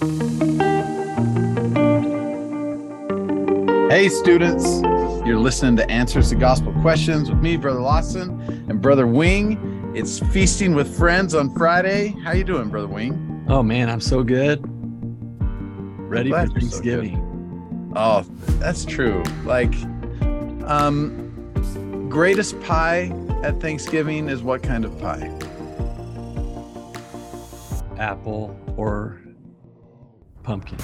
Hey, students. You're listening to Answers to Gospel Questions with me, Brother Lawson, and Brother Wing. It's Feasting with Friends on Friday. How you doing, Brother Wing? Oh, man, I'm so good. Ready for you're so Thanksgiving. Oh, that's true. Like, um, greatest pie at Thanksgiving is what kind of pie? Apple or pumpkin.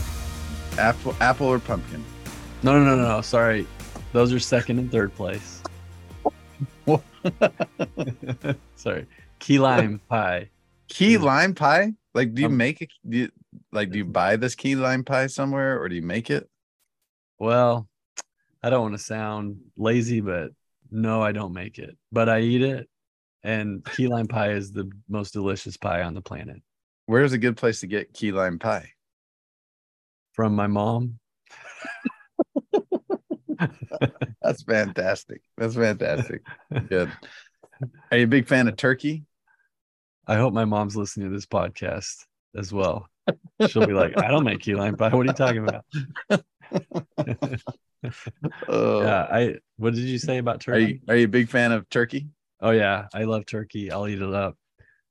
Apple, apple or pumpkin? No, no, no, no. Sorry. Those are second and third place. Sorry. Key lime pie. Key Mm. lime pie? Like, do you Um, make it? Do you, like, do you buy this key lime pie somewhere, or do you make it? Well, I don't want to sound lazy, but no, I don't make it, but I eat it. And key lime pie is the most delicious pie on the planet Where's a good place to get key lime pie? From my mom. That's fantastic. That's fantastic. Good. Are you a big fan of turkey? I hope my mom's listening to this podcast as well. She'll be like, I don't make key lime pie. What are you talking about? Oh, yeah, I what did you say about Are turkey? you are you a big fan of turkey? Oh yeah, I love turkey. I'll eat it up.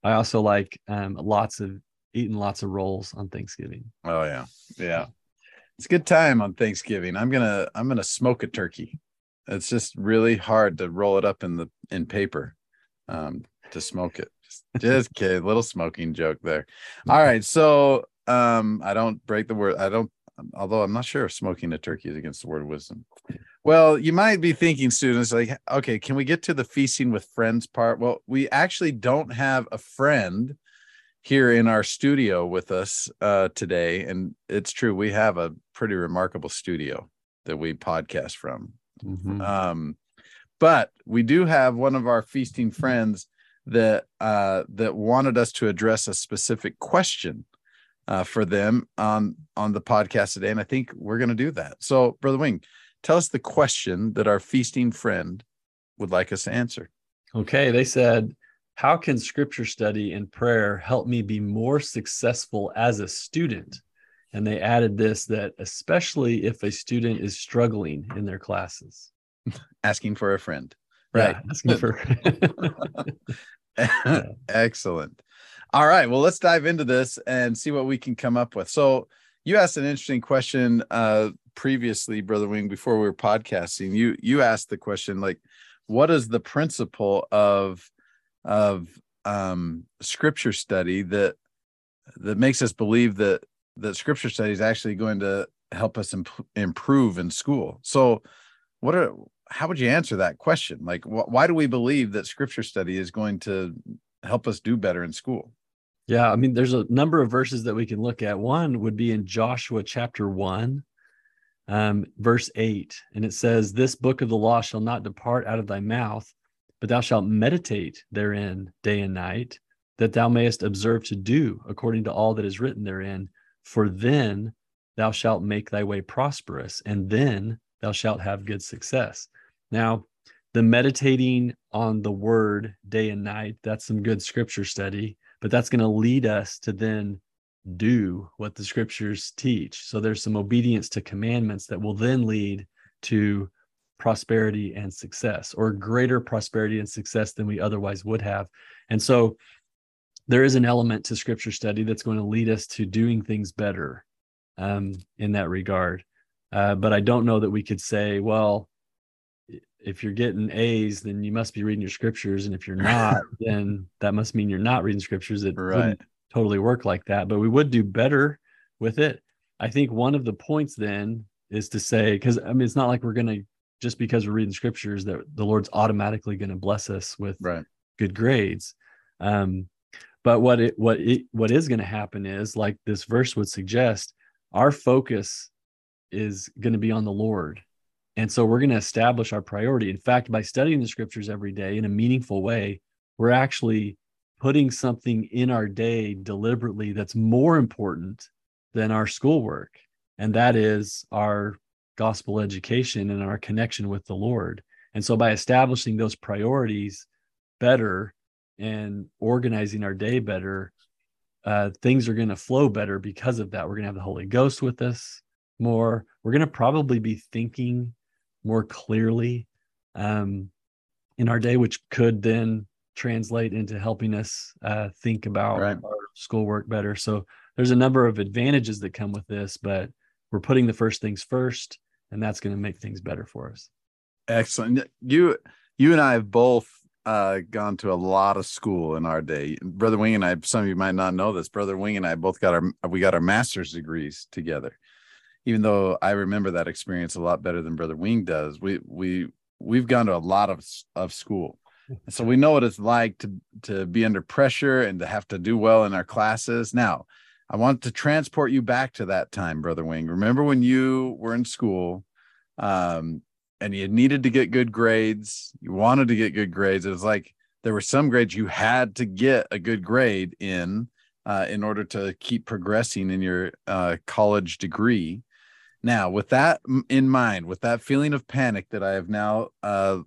I also like um lots of eating lots of rolls on Thanksgiving. Oh yeah, yeah. It's a good time on Thanksgiving. I'm gonna I'm gonna smoke a turkey. It's just really hard to roll it up in the in paper um, to smoke it. Just, just kidding. Little smoking joke there. All right, so um, I don't break the word. I don't. Although I'm not sure if smoking a turkey is against the word of wisdom. Well, you might be thinking, students, like, okay, can we get to the feasting with friends part? Well, we actually don't have a friend here in our studio with us uh, today. And it's true, we have a pretty remarkable studio that we podcast from. Mhm. Um, but we do have one of our feasting friends that uh, that wanted us to address a specific question uh, for them on on the podcast today, and I think we're going to do that. So, Brother Wing, tell us the question that our feasting friend would like us to answer. Okay, they said, How can scripture study and prayer help me be more successful as a student? And they added this that especially if a student is struggling in their classes. Asking for a friend. Yeah, asking for Excellent. All right. Well, let's dive into this and see what we can come up with. So, you asked an interesting question uh, previously, Brother Wing, before we were podcasting. You you asked the question like, what is the principle of of um, scripture study that that makes us believe that that scripture study is actually going to help us imp- improve in school? So, what are how would you answer that question? Like, wh- why do we believe that scripture study is going to help us do better in school? Yeah, I mean, there's a number of verses that we can look at. One would be in Joshua chapter 1, um, verse 8. And it says, This book of the law shall not depart out of thy mouth, but thou shalt meditate therein day and night, that thou mayest observe to do according to all that is written therein. For then thou shalt make thy way prosperous, and then thou shalt have good success. Now, the meditating on the word day and night, that's some good scripture study but that's going to lead us to then do what the scriptures teach. So there's some obedience to commandments that will then lead to prosperity and success or greater prosperity and success than we otherwise would have. And so there is an element to scripture study that's going to lead us to doing things better um, in that regard. Uh, but I don't know that we could say, well, if you're getting A's, then you must be reading your scriptures. And if you're not, then that must mean you're not reading scriptures. It Right. wouldn't totally work like that, but we would do better with it. I think one of the points then is to say, because I mean, it's not like we're going to, just because we're reading scriptures, that the Lord's automatically going to bless us with Right. good grades. Um, but what it what it what is going to happen is like this verse would suggest, our focus is going to be on the Lord. And so we're going to establish our priority. In fact, by studying the scriptures every day in a meaningful way, we're actually putting something in our day deliberately that's more important than our schoolwork. And that is our gospel education and our connection with the Lord. And so by establishing those priorities better and organizing our day better, uh, things are going to flow better because of that. We're going to have the Holy Ghost with us more. We're going to probably be thinking more clearly um, in our day, which could then translate into helping us uh, think about right. our schoolwork better. So there's a number of advantages that come with this, but we're putting the first things first, and that's going to make things better for us. Excellent. You you and I have both uh, gone to a lot of school in our day. Brother Wing and I, some of you might not know this. Brother Wing and I both got our we got our master's degrees together. Even though I remember that experience a lot better than Brother Wing does, we we we've gone to a lot of of school, so we know what it's like to to be under pressure and to have to do well in our classes. Now, I want to transport you back to that time, Brother Wing. Remember when you were in school? Um, and you needed to get good grades, you wanted to get good grades. It was like there were some grades you had to get a good grade in uh, in order to keep progressing in your uh, college degree. Now, with that in mind, with that feeling of panic that I have now uh,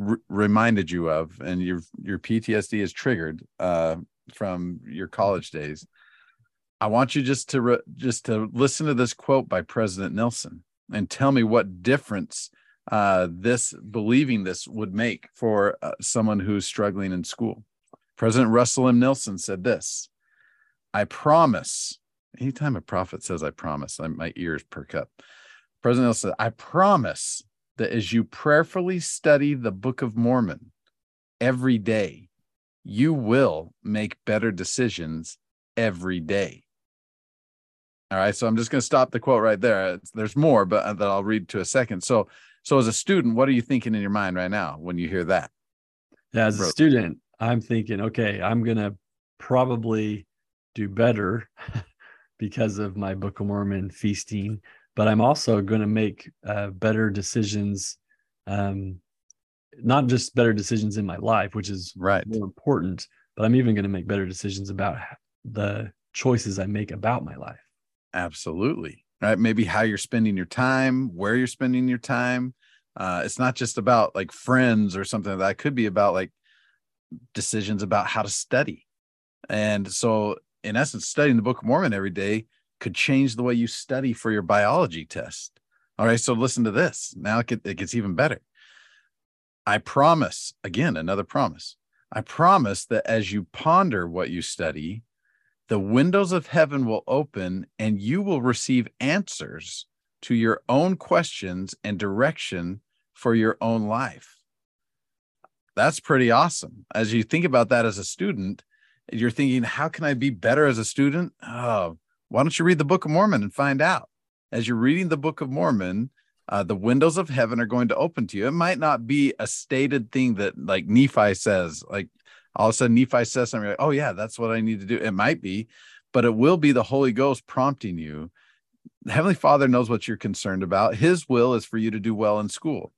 r- reminded you of, and your your PTSD is triggered uh, from your college days, I want you just to re- just to listen to this quote by President Nelson and tell me what difference uh, this believing this would make for uh, someone who's struggling in school. President Russell M. Nelson said this I promise, anytime a prophet says, I promise, I, my ears perk up. President Nelson said, I promise that as you prayerfully study the Book of Mormon every day, you will make better decisions every day. All right, so I'm just going to stop the quote right there. There's more, but uh, that I'll read to a second. So, so as a student, what are you thinking in your mind right now when you hear that? Yeah, as a student, I'm thinking, okay, I'm gonna probably do better because of my Book of Mormon feasting, but I'm also going to make uh, better decisions, um, not just better decisions in my life, which is right more important, but I'm even going to make better decisions about the choices I make about my life. Absolutely right? Maybe how you're spending your time, where you're spending your time. Uh, it's not just about like friends or something like that. It could be about like decisions about how to study. And so, in essence, studying the Book of Mormon every day could change the way you study for your biology test. All right. So, listen to this. Now it, it gets even better. I promise, again, another promise. I promise that as you ponder what you study, the windows of heaven will open and you will receive answers to your own questions and direction for your own life. That's pretty awesome. As you think about that as a student, you're thinking, how can I be better as a student? Oh, why don't you read the Book of Mormon and find out? As you're reading the Book of Mormon, uh, the windows of heaven are going to open to you. It might not be a stated thing that, like Nephi says, like all of a sudden Nephi says something like, oh yeah, that's what I need to do. It might be, but it will be the Holy Ghost prompting you. The Heavenly Father knows what you're concerned about. His will is for you to do well in school.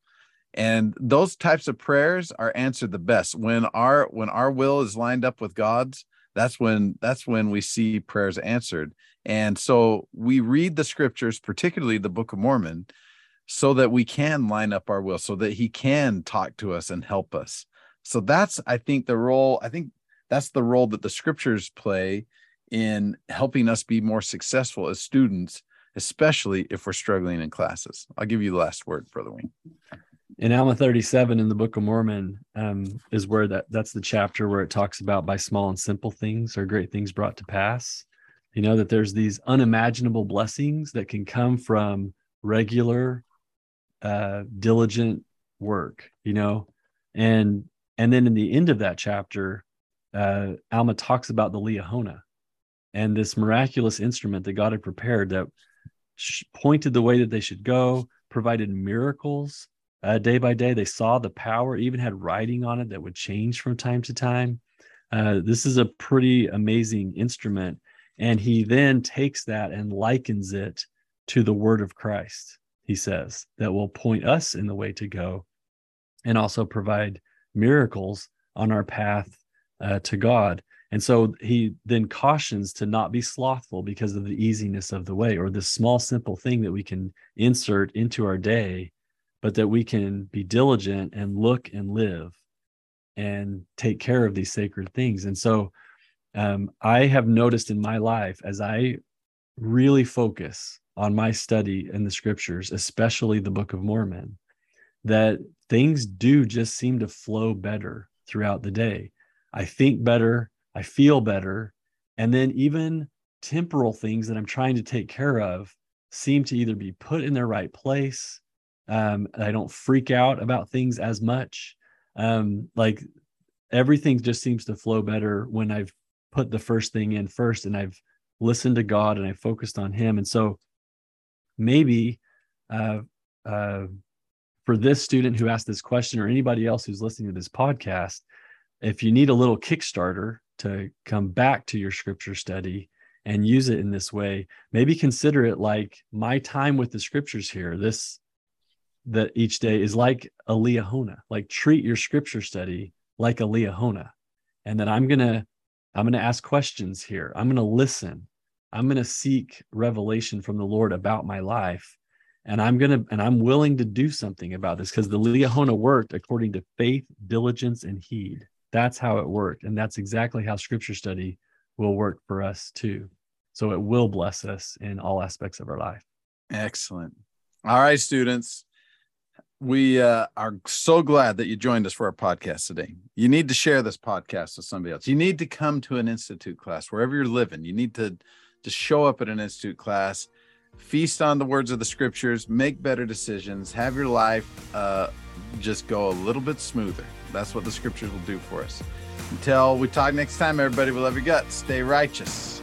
And those types of prayers are answered the best when our when our will is lined up with God's. That's when that's when we see prayers answered. And so we read the scriptures, particularly the Book of Mormon, so that we can line up our will, so that He can talk to us and help us. So that's, I think, the role. I think that's the role that the scriptures play in helping us be more successful as students, especially if we're struggling in classes. I'll give you the last word, Brother Wing. In Alma 37 in the Book of Mormon um, is where that that's the chapter where it talks about by small and simple things are great things brought to pass. You know that there's these unimaginable blessings that can come from regular, uh, diligent work. You know, and and then in the end of that chapter, uh, Alma talks about the Liahona and this miraculous instrument that God had prepared that pointed the way that they should go, provided miracles uh, day by day. They saw the power, even had writing on it that would change from time to time. Uh, this is a pretty amazing instrument. And he then takes that and likens it to the word of Christ, he says, that will point us in the way to go and also provide miracles on our path uh, to God. And so he then cautions to not be slothful because of the easiness of the way or this small, simple thing that we can insert into our day, but that we can be diligent and look and live and take care of these sacred things. And so um, I have noticed in my life as I really focus on my study in the scriptures, especially the Book of Mormon, that things do just seem to flow better throughout the day. I think better, I feel better, and then even temporal things that I'm trying to take care of seem to either be put in their right place. Um, I don't freak out about things as much. Um, like everything just seems to flow better when I've put the first thing in first and I've listened to God and I focused on Him. And so maybe uh, uh, for this student who asked this question or anybody else who's listening to this podcast, if you need a little Kickstarter to come back to your scripture study and use it in this way, maybe consider it like my time with the scriptures here. This that each day is like a liahona, like treat your scripture study like a liahona. And that I'm gonna I'm gonna ask questions here. I'm gonna listen. I'm gonna seek revelation from the Lord about my life. And I'm gonna and I'm willing to do something about this because the liahona worked according to faith, diligence, and heed. That's how it worked. And that's exactly how scripture study will work for us too. So it will bless us in all aspects of our life. Excellent. All right, students. We uh, are so glad that you joined us for our podcast today. You need to share this podcast with somebody else. You need to come to an institute class wherever you're living. You need to to show up at an institute class, feast on the words of the scriptures, make better decisions, have your life uh, just go a little bit smoother. That's what the scriptures will do for us. Until we talk next time, everybody, we love your guts. Stay righteous.